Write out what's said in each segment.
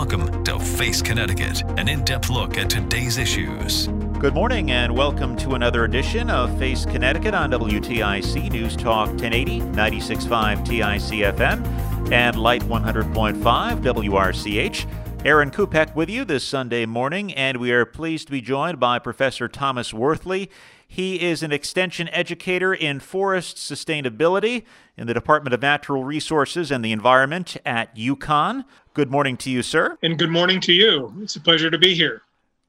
Welcome to Face Connecticut, an in depth look at today's issues. Good morning and welcome to another edition of Face Connecticut on WTIC News Talk 1080, 96.5 TIC FM, and Light 100.5 WRCH. Aaron Kupek with you this Sunday morning, and we are pleased to be joined by Professor Thomas Worthley. He is an extension educator in forest sustainability in the Department of Natural Resources and the Environment at UConn. Good morning to you, sir. And good morning to you. It's a pleasure to be here.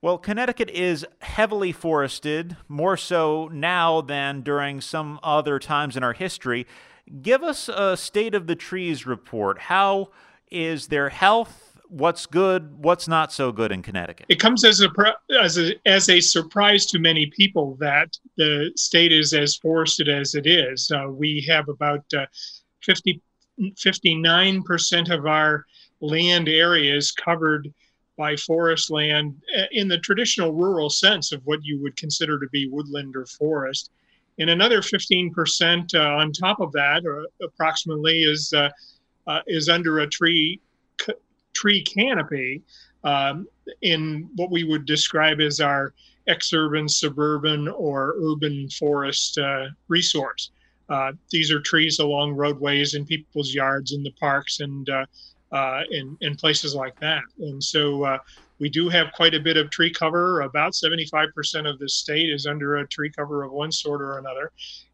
Well, Connecticut is heavily forested, more so now than during some other times in our history. Give us a state of the trees report. How is their health? What's good, what's not so good in Connecticut? It comes as a as a as a surprise to many people that the state is as forested as it is. Uh, we have about uh, 50, 59% of our land areas covered by forest land uh, in the traditional rural sense of what you would consider to be woodland or forest. And another 15% uh, on top of that, or approximately, is uh, uh, is under a tree tree canopy um, in what we would describe as our exurban, suburban, or urban forest uh, resource. Uh, these are trees along roadways in people's yards, in the parks, and uh, uh in, in places like that. And so uh, we do have quite a bit of tree cover. About 75% of the state is under a tree cover of one sort or another,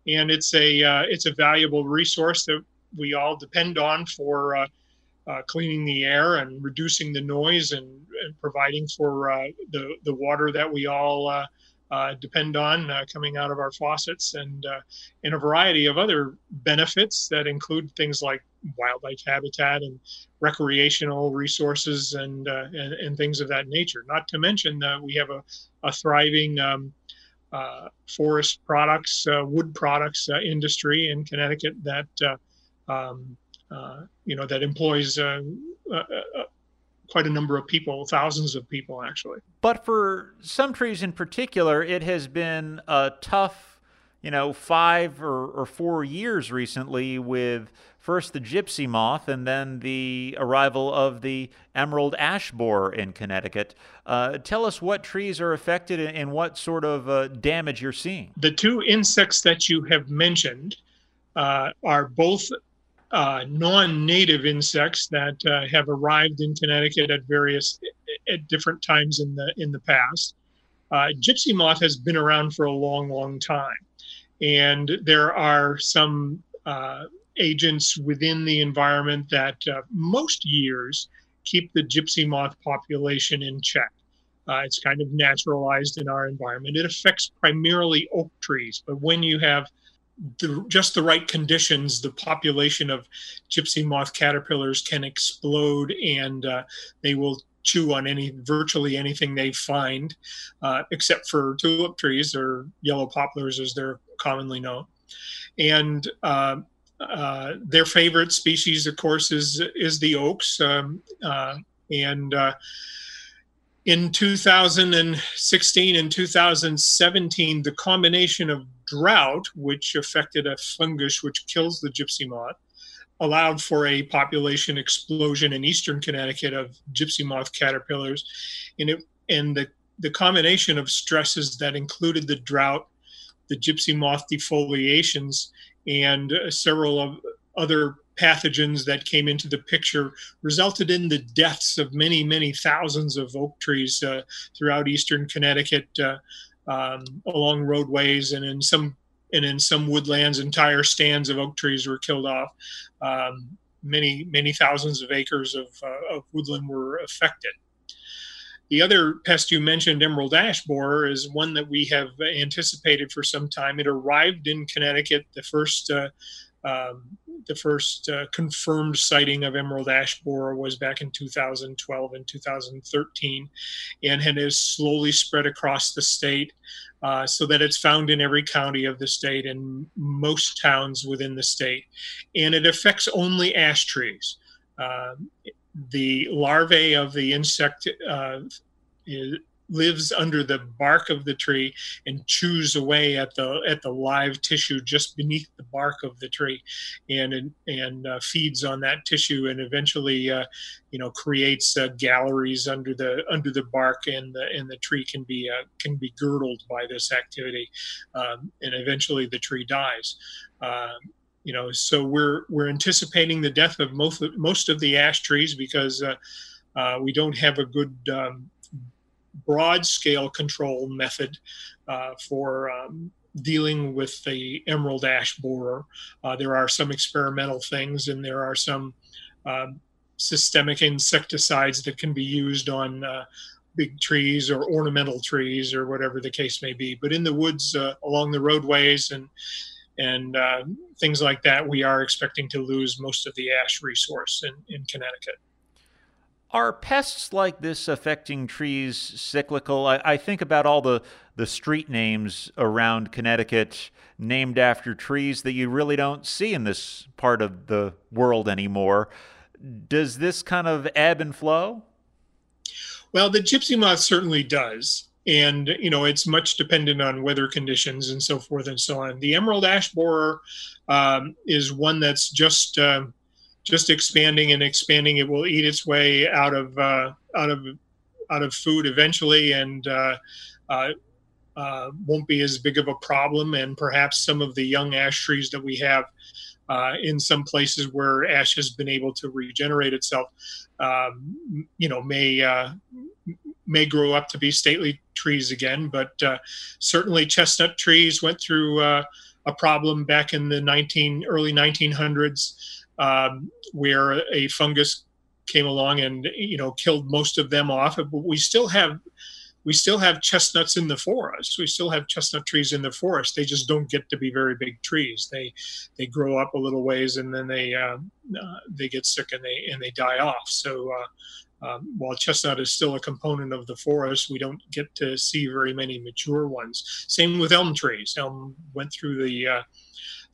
and it's a uh, it's a valuable resource that we all depend on for uh, cleaning the air and reducing the noise and, and providing for uh, the, the water that we all uh, uh depend on uh, coming out of our faucets and, and a variety of other benefits that include things like wildlife habitat and recreational resources and, and, and, things of that nature. Not to mention that we have a, a thriving um, forest products, wood products industry in Connecticut that um, you know, that employs uh, uh, quite a number of people, thousands of people actually. But for some trees in particular, it has been a tough, you know, five or, or four years recently with first the gypsy moth and then the arrival of the emerald ash borer in Connecticut. Uh, tell us what trees are affected and what sort of uh, damage you're seeing. The two insects that you have mentioned uh, are both uh, non-native insects that uh, have arrived in Connecticut at various at different times in the in the past. Uh, gypsy moth has been around for a long, long time, and there are some uh, agents within the environment that uh, most years keep the gypsy moth population in check. Uh, it's kind of naturalized in our environment. It affects primarily oak trees, but when you have the, just the right conditions, the population of gypsy moth caterpillars can explode and uh, they will chew on any virtually anything they find, uh, except for tulip trees or yellow poplars as they're commonly known. And uh, uh their favorite species, of course, is is the oaks. Um, uh, and uh, in 2016 and 2017, the combination of drought, which affected a fungus which kills the gypsy moth, allowed for a population explosion in eastern Connecticut of gypsy moth caterpillars. And, it, and the, the combination of stresses that included the drought, the gypsy moth defoliations, and uh, several of other pathogens that came into the picture resulted in the deaths of many, many thousands of oak trees uh, throughout eastern Connecticut, uh, um, along roadways, and in some and in some woodlands, entire stands of oak trees were killed off. Um, many, many thousands of acres of, uh, of woodland were affected. The other pest you mentioned, emerald ash borer, is one that we have anticipated for some time. It arrived in Connecticut. The first, uh, um, the first uh, confirmed sighting of emerald ash borer was back in 2012 and 2013, and has slowly spread across the state. Uh, so that it's found in every county of the state and most towns within the state. And it affects only ash trees. Uh, the larvae of the insect uh, is, lives under the bark of the tree and chews away at the at the live tissue just beneath the bark of the tree and and uh, feeds on that tissue and eventually uh, you know creates uh, galleries under the under the bark and the and the tree can be uh, can be girdled by this activity um, and eventually the tree dies. Um, you know so we're we're anticipating the death of most of, most of the ash trees because uh, uh, we don't have a good um, broad scale control method uh, for um, dealing with the emerald ash borer. Uh, there are some experimental things, and there are some um, systemic insecticides that can be used on uh, big trees or ornamental trees or whatever the case may be. But in the woods uh, along the roadways and and uh, things like that, we are expecting to lose most of the ash resource in, in Connecticut. Are pests like this affecting trees cyclical? I, I, think about all the, the street names around Connecticut named after trees that you really don't see in this part of the world anymore. Does this kind of ebb and flow? Well, the gypsy moth certainly does. And, you know, it's much dependent on weather conditions and so forth and so on. The emerald ash borer um, is one that's just. Uh, just expanding and expanding. It will eat its way out of uh, out of out of food eventually, and uh, uh, uh, won't be as big of a problem. And perhaps some of the young ash trees that we have uh, in some places where ash has been able to regenerate itself, um, you know, may uh, may grow up to be stately trees again. But certainly, chestnut trees went through a problem back in the 19 early 1900s um, where a fungus came along and you know killed most of them off. But we still have we still have chestnuts in the forest. We still have chestnut trees in the forest. They just don't get to be very big trees. They they grow up a little ways and then they uh, uh, they get sick and they and they die off. So. Uh, um, while chestnut is still a component of the forest, we don't get to see very many mature ones. Same with elm trees. Elm went through the uh,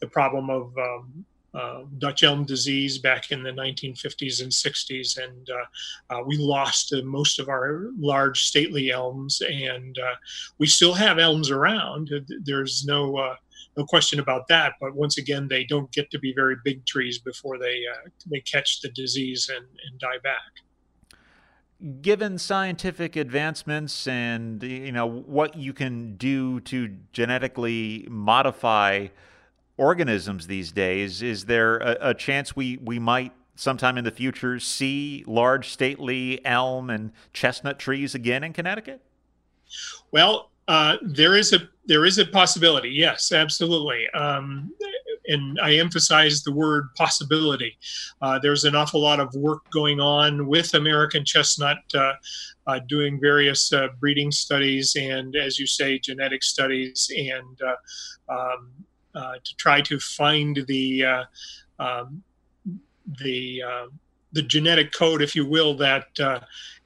the problem of um, uh, Dutch elm disease back in the 1950s and 60s, and uh, uh, we lost most of our large stately elms, and uh, we still have elms around. There's no uh, no question about that. But once again, they don't get to be very big trees before they they catch the disease and, and die back given scientific advancements and you know what you can do to genetically modify organisms these days. Is there a, a, chance we, we might sometime in the future see large stately elm and chestnut trees again in Connecticut? Well, uh, there is a there is a possibility. Yes, absolutely. Um, and I emphasize the word possibility. Uh, there's an awful lot of work going on with American chestnut, uh, uh, doing various uh, breeding studies and, as you say, genetic studies and uh, um, to try to find the uh, um, the uh, the genetic code, if you will, that uh,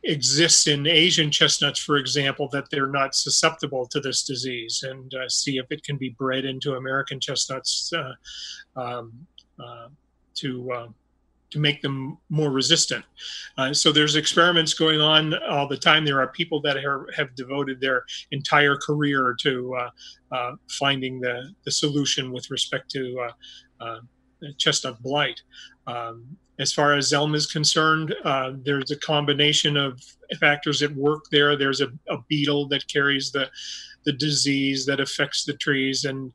exists in Asian chestnuts, for example, that they're not susceptible to this disease, and uh, see if it can be bred into American chestnuts uh, um, to to make them more resistant. Uh, so there's experiments going on all the time. There are people that are, have devoted their entire career to uh, uh, finding the, the solution with respect to uh, uh, chestnut blight. Um, as far as elm is concerned, uh, there's a combination of factors at work there. There's a, a, beetle that carries the the disease that affects the trees, and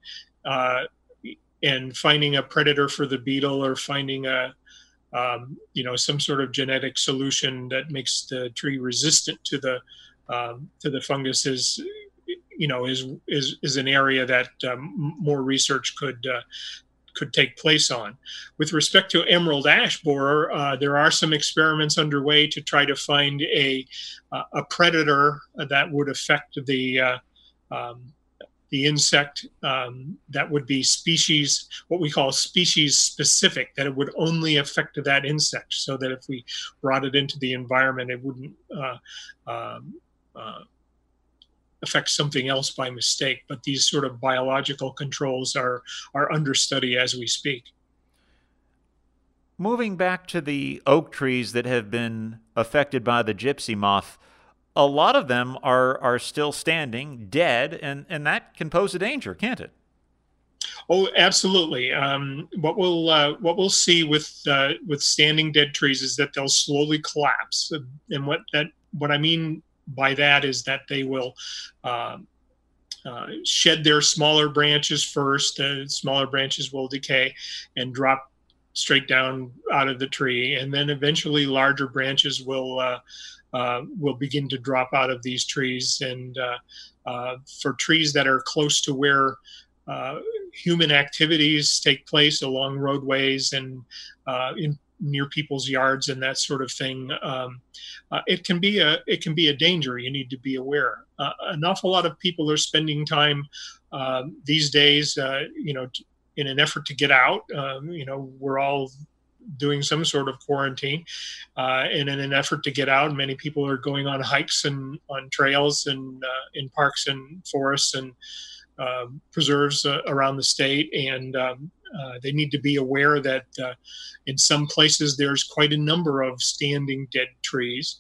and finding a predator for the beetle or finding a um, you know some sort of genetic solution that makes the tree resistant to the um, to the fungus is you know is is is an area that um, more research could uh, could take place on. With respect to emerald ash borer, uh, there are some experiments underway to try to find a uh, a predator that would affect the uh, um, the insect um, that would be species, what we call species specific, that it would only affect that insect, so that if we brought it into the environment, it wouldn't uh, um, uh, affect something else by mistake. But these sort of biological controls are are under study as we speak. Moving back to the oak trees that have been affected by the gypsy moth a lot of them are are still standing, dead, and and that can pose a danger, can't it? Oh, absolutely. Um, what we'll uh, what we'll see with uh, with standing dead trees is that they'll slowly collapse, and what that what I mean by that is that they will. Uh, uh, shed their smaller branches first. The smaller branches will decay and drop straight down out of the tree, and then eventually larger branches will uh, will begin to drop out of these trees. And uh, uh, for trees that are close to where uh, human activities take place along roadways and in near people's yards and that sort of thing, um, it can be a it can be a danger. You need to be aware. an awful lot of people are spending time um, these days, you know. in an effort to get out, um, you know, we're all doing some sort of quarantine. Uh, and in an effort to get out, many people are going on hikes and on trails and uh, in parks and forests and um, preserves uh, around the state. And um, uh, they need to be aware that uh, in some places there's quite a number of standing dead trees.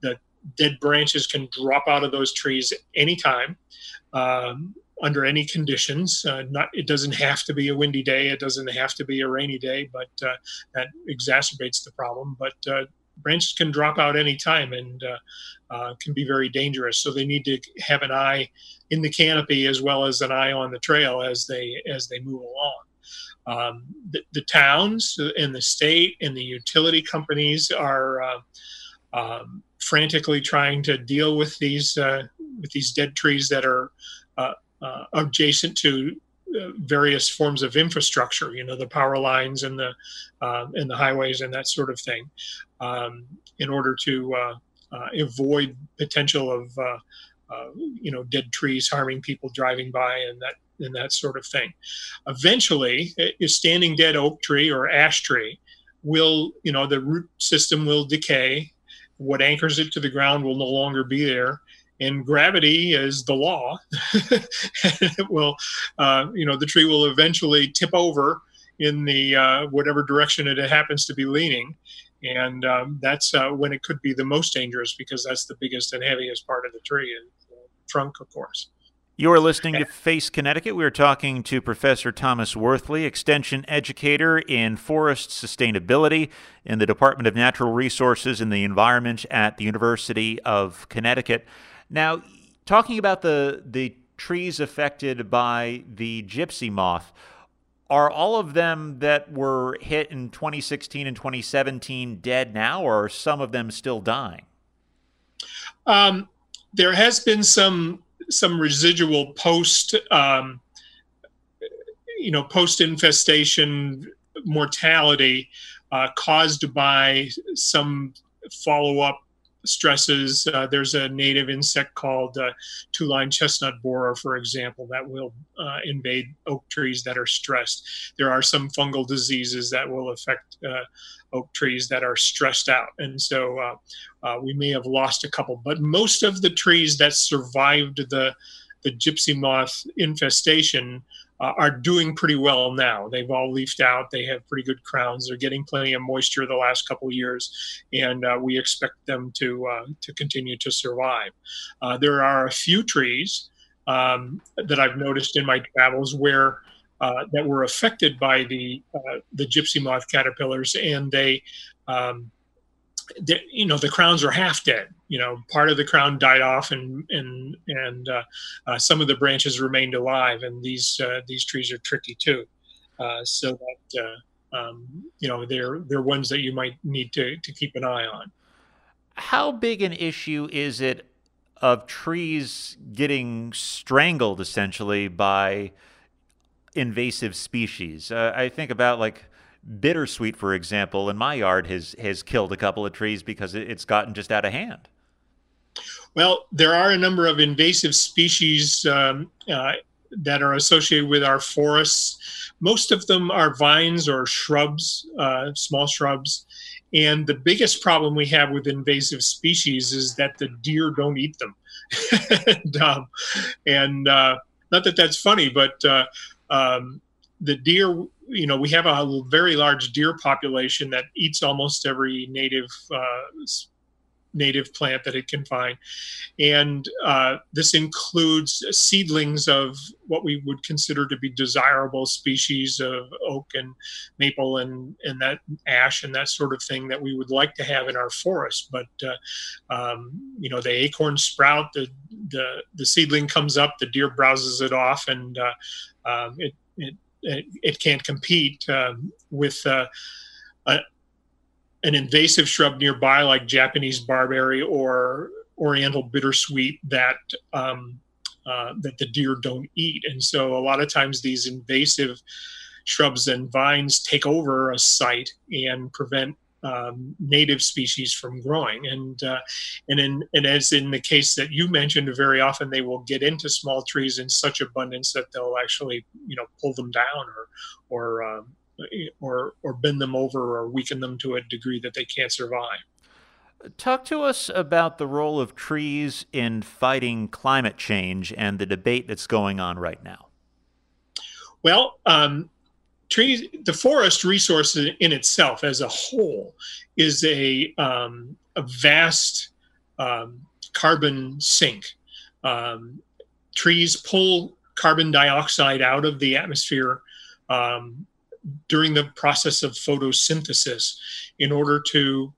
The dead branches can drop out of those trees anytime. Um, under any conditions. Uh, not it doesn't have to be a windy day. It doesn't have to be a rainy day, but uh, that exacerbates the problem. But uh, branches can drop out anytime and uh, uh, can be very dangerous. So they need to have an eye in the canopy as well as an eye on the trail as they as they move along. Um, the, the, towns and the state and the utility companies are uh, um, frantically trying to deal with these with these dead trees that are uh, uh, adjacent to uh, various forms of infrastructure, you know, the power lines and the uh, and the highways and that sort of thing, um, in order to uh, uh, avoid potential of uh, you know dead trees harming people driving by and that and that sort of thing. Eventually, a standing dead oak tree or ash tree will, you know, the root system will decay. What anchors it to the ground will no longer be there, and gravity is the law. it will, uh, you know, the tree will eventually tip over in the uh, whatever direction it happens to be leaning, and um, that's uh, when it could be the most dangerous because that's the biggest and heaviest part of the tree, and the trunk, of course. You are listening to Face Connecticut. We are talking to Professor Thomas Worthley, Extension Educator in Forest Sustainability in the Department of Natural Resources and the Environment at the University of Connecticut. Now, talking about the the trees affected by the gypsy moth, are all of them that were hit in 2016 and 2017 dead now, or are some of them still dying? Um, there has been some some residual post, um, you know, post infestation mortality uh, caused by some follow up stresses. Uh, there's a native insect called uh, two-line chestnut borer, for example, that will uh, invade oak trees that are stressed. There are some fungal diseases that will affect uh, oak trees that are stressed out, and so uh, uh, we may have lost a couple. But most of the trees that survived the the gypsy moth infestation uh, are doing pretty well now. They've all leafed out. They have pretty good crowns. They're getting plenty of moisture the last couple years, and uh, we expect them to uh, to continue to survive. Uh, there are a few trees um, that I've noticed in my travels where uh, that were affected by the uh, the gypsy moth caterpillars, and they um, the, you know the crowns are half dead you know part of the crown died off and and and uh, uh, some of the branches remained alive and these uh, these trees are tricky too uh, so that uh, um, you know they're they're ones that you might need to to keep an eye on. How big an issue is it of trees getting strangled essentially by invasive species? Uh, I think about like bittersweet, for example, in my yard has has killed a couple of trees because it's gotten just out of hand. Well, there are a number of invasive species um, uh, that are associated with our forests. Most of them are vines or shrubs, uh, small shrubs. And the biggest problem we have with invasive species is that the deer don't eat them. and, um, and uh, not that that's funny, but uh, um, the deer you know we have a very large deer population that eats almost every native uh, native plant that it can find. And uh, this includes seedlings of what we would consider to be desirable species of oak and maple and and that ash and that sort of thing that we would like to have in our forest. But uh, um, you know the acorn sprout the, the the seedling comes up the deer browses it off and uh, um, it, it it, can't compete um, with uh, a, an invasive shrub nearby like Japanese barberry or Oriental bittersweet that um, uh, that the deer don't eat. And so a lot of times these invasive shrubs and vines take over a site and prevent um, native species from growing. And uh, and in and as in the case that you mentioned, very often they will get into small trees in such abundance that they'll actually you know pull them down or or um, or or bend them over or weaken them to a degree that they can't survive. Talk to us about the role of trees in fighting climate change and the debate that's going on right now. Well, um, trees, the forest resource in itself as a whole is a, um, a vast um, carbon sink. Um, trees pull carbon dioxide out of the atmosphere um, during the process of photosynthesis in order to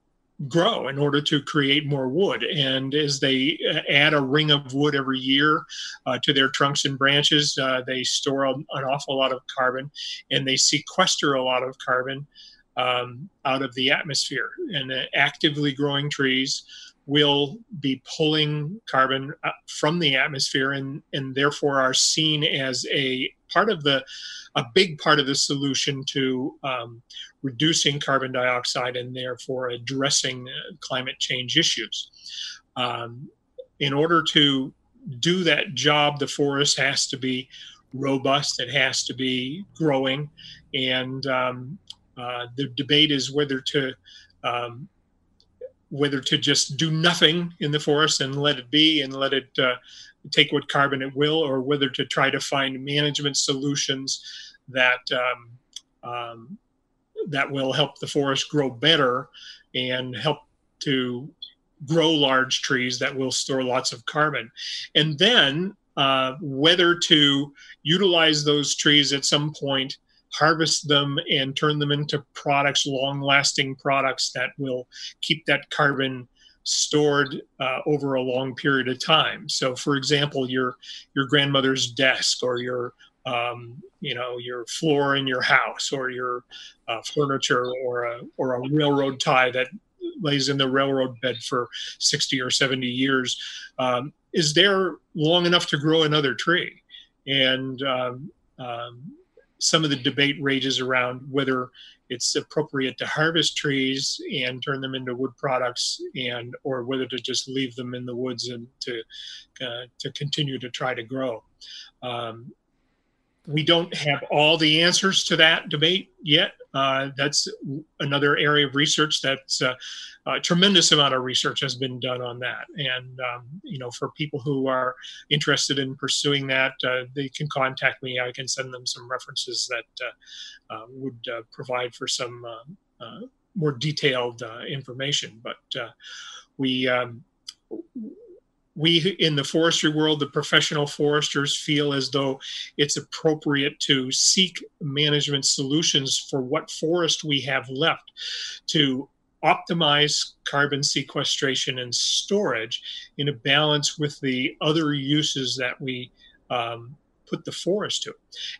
grow in order to create more wood. And as they uh, add a ring of wood every year uh, to their trunks and branches, uh, they store an awful lot of carbon and they sequester a lot of carbon um, out of the atmosphere. And uh, actively growing trees will be pulling carbon uh, from the atmosphere and, and therefore are seen as a part of the a big part of the solution to um, reducing carbon dioxide and therefore addressing uh, climate change issues. Um, in order to do that job, the forest has to be robust, it has to be growing, and um, uh, the debate is whether to um, whether to just do nothing in the forest and let it be and let it uh, take what carbon it will, or whether to try to find management solutions that um, um, that will help the forest grow better and help to grow large trees that will store lots of carbon. And then uh, whether to utilize those trees at some point, harvest them, and turn them into products, long lasting products that will keep that carbon stored uh, over a long period of time. So, for example, your your grandmother's desk or your um, you know your floor in your house or your uh, furniture or a or a railroad tie that lays in the railroad bed for 60 or 70 years um, is there long enough to grow another tree? And um, um, some of the debate rages around whether it's appropriate to harvest trees and turn them into wood products and or whether to just leave them in the woods and to uh, to continue to try to grow. Um, we don't have all the answers to that debate yet. Uh, that's another area of research that's uh, a tremendous amount of research has been done on that. And, um, you know, for people who are interested in pursuing that, uh, they can contact me. I can send them some references that uh, uh, would uh, provide for some more detailed information. But we, um, we in the forestry world, the professional foresters feel as though it's appropriate to seek management solutions for what forest we have left to optimize carbon sequestration and storage in a balance with the other uses that we um, put the forest to.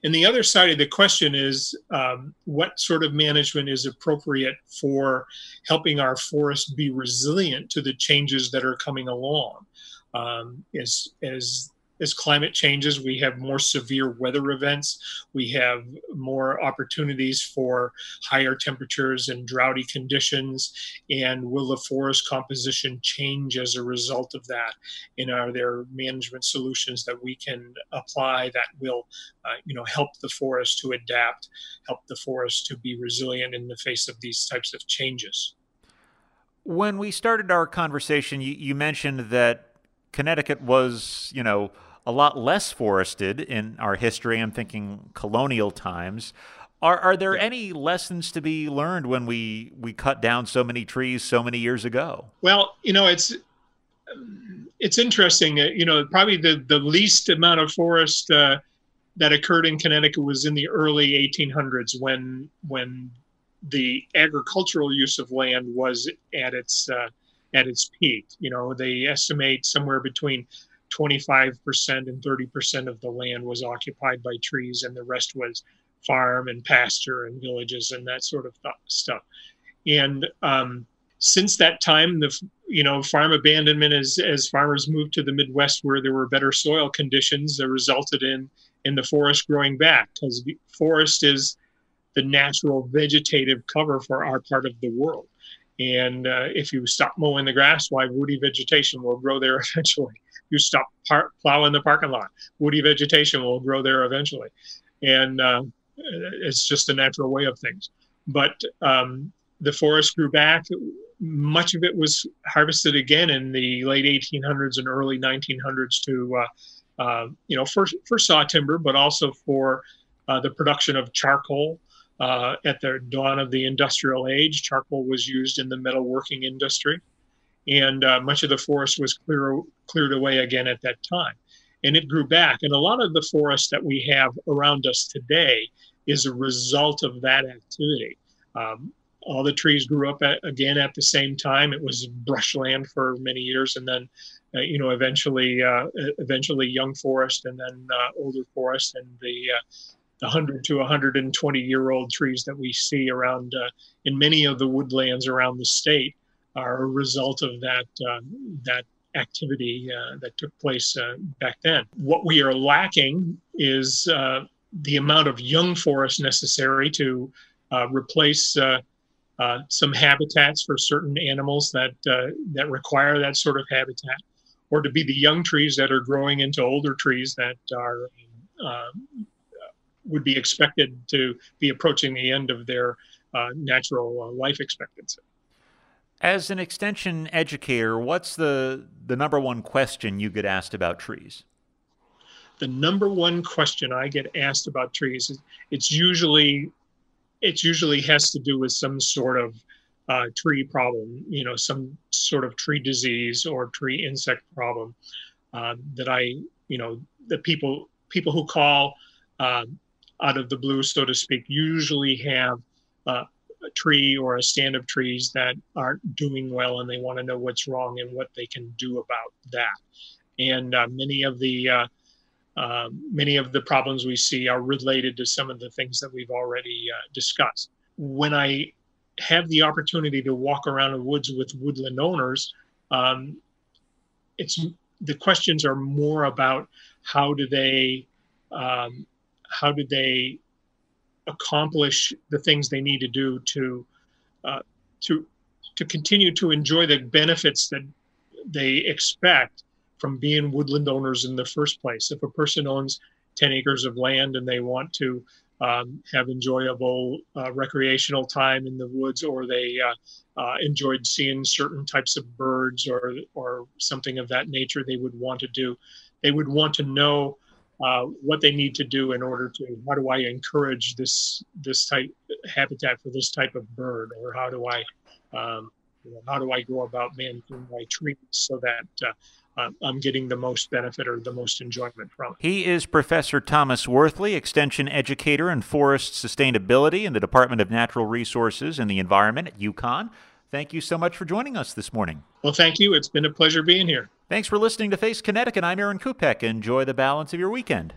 And the other side of the question is um, what sort of management is appropriate for helping our forest be resilient to the changes that are coming along. Um, as, as as climate changes, we have more severe weather events. We have more opportunities for higher temperatures and droughty conditions. And will the forest composition change as a result of that? And are there management solutions that we can apply that will, uh, you know, help the forest to adapt, help the forest to be resilient in the face of these types of changes? When we started our conversation, you, you mentioned that Connecticut was, you know, a lot less forested in our history. I'm thinking colonial times. Are, are there any lessons to be learned when we, we cut down so many trees so many years ago? Well, you know, it's it's interesting. You know, probably the, the least amount of forest uh, that occurred in Connecticut was in the early 1800s when when the agricultural use of land was at its uh, at its peak. You know, they estimate somewhere between 25% and 30% of the land was occupied by trees, and the rest was farm and pasture and villages and that sort of th- stuff. And um, since that time, the you know farm abandonment as as farmers moved to the Midwest where there were better soil conditions, that resulted in in the forest growing back because forest is the natural vegetative cover for our part of the world. And uh, if you stop mowing the grass, why woody vegetation will grow there eventually you stop par- plowing the parking lot. Woody vegetation will grow there eventually, and uh, it's just a natural way of things. But um, the forest grew back. Much of it was harvested again in the late 1800s and early 1900s to, uh, uh, you know, for, for saw timber, but also for uh, the production of charcoal. Uh, at the dawn of the industrial age, charcoal was used in the metalworking industry and uh, much of the forest was clear, cleared away again at that time. And it grew back. And a lot of the forest that we have around us today is a result of that activity. Um, all the trees grew up at, again at the same time. It was brushland for many years, and then, uh, you know, eventually, uh, eventually young forest, and then uh, older forest, and the uh, 100 to 120 year old trees that we see around uh, in many of the woodlands around the state are a result of that uh, that activity uh, that took place uh, back then. What we are lacking is uh, the amount of young forest necessary to uh, replace some habitats for certain animals that that require that sort of habitat, or to be the young trees that are growing into older trees that are would be expected to be approaching the end of their natural life expectancy. As an extension educator, what's the, the number one question you get asked about trees? The number one question I get asked about trees is it's usually it usually has to do with some sort of uh, tree problem, you know, some sort of tree disease or tree insect problem uh, that I, you know, the people people who call uh, out of the blue, so to speak, usually have uh, a tree or a stand of trees that aren't doing well and they want to know what's wrong and what they can do about that. And uh, many of the uh, uh, many of the problems we see are related to some of the things that we've already uh, discussed. When I have the opportunity to walk around the woods with woodland owners, um, it's the questions are more about how do they um, how do they accomplish the things they need to do to uh, to to continue to enjoy the benefits that they expect from being woodland owners in the first place. If a person owns 10 acres of land and they want to um, have enjoyable uh, recreational time in the woods, or they uh, uh, enjoyed seeing certain types of birds or or something of that nature, they would want to do. They would want to know uh, what they need to do in order to how do I encourage this this type habitat for this type of bird, or how do I um, you know, how do I go about managing my trees so that uh, I'm getting the most benefit or the most enjoyment from it. He is Professor Thomas Worthley, Extension Educator in Forest Sustainability in the Department of Natural Resources and the Environment at UConn. Thank you so much for joining us this morning. Well, thank you. It's been a pleasure being here. Thanks for listening to Face Connecticut. I'm Aaron Kupek. Enjoy the balance of your weekend.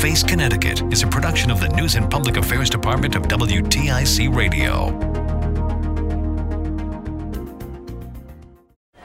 Face Connecticut is a production of the News and Public Affairs Department of WTIC Radio.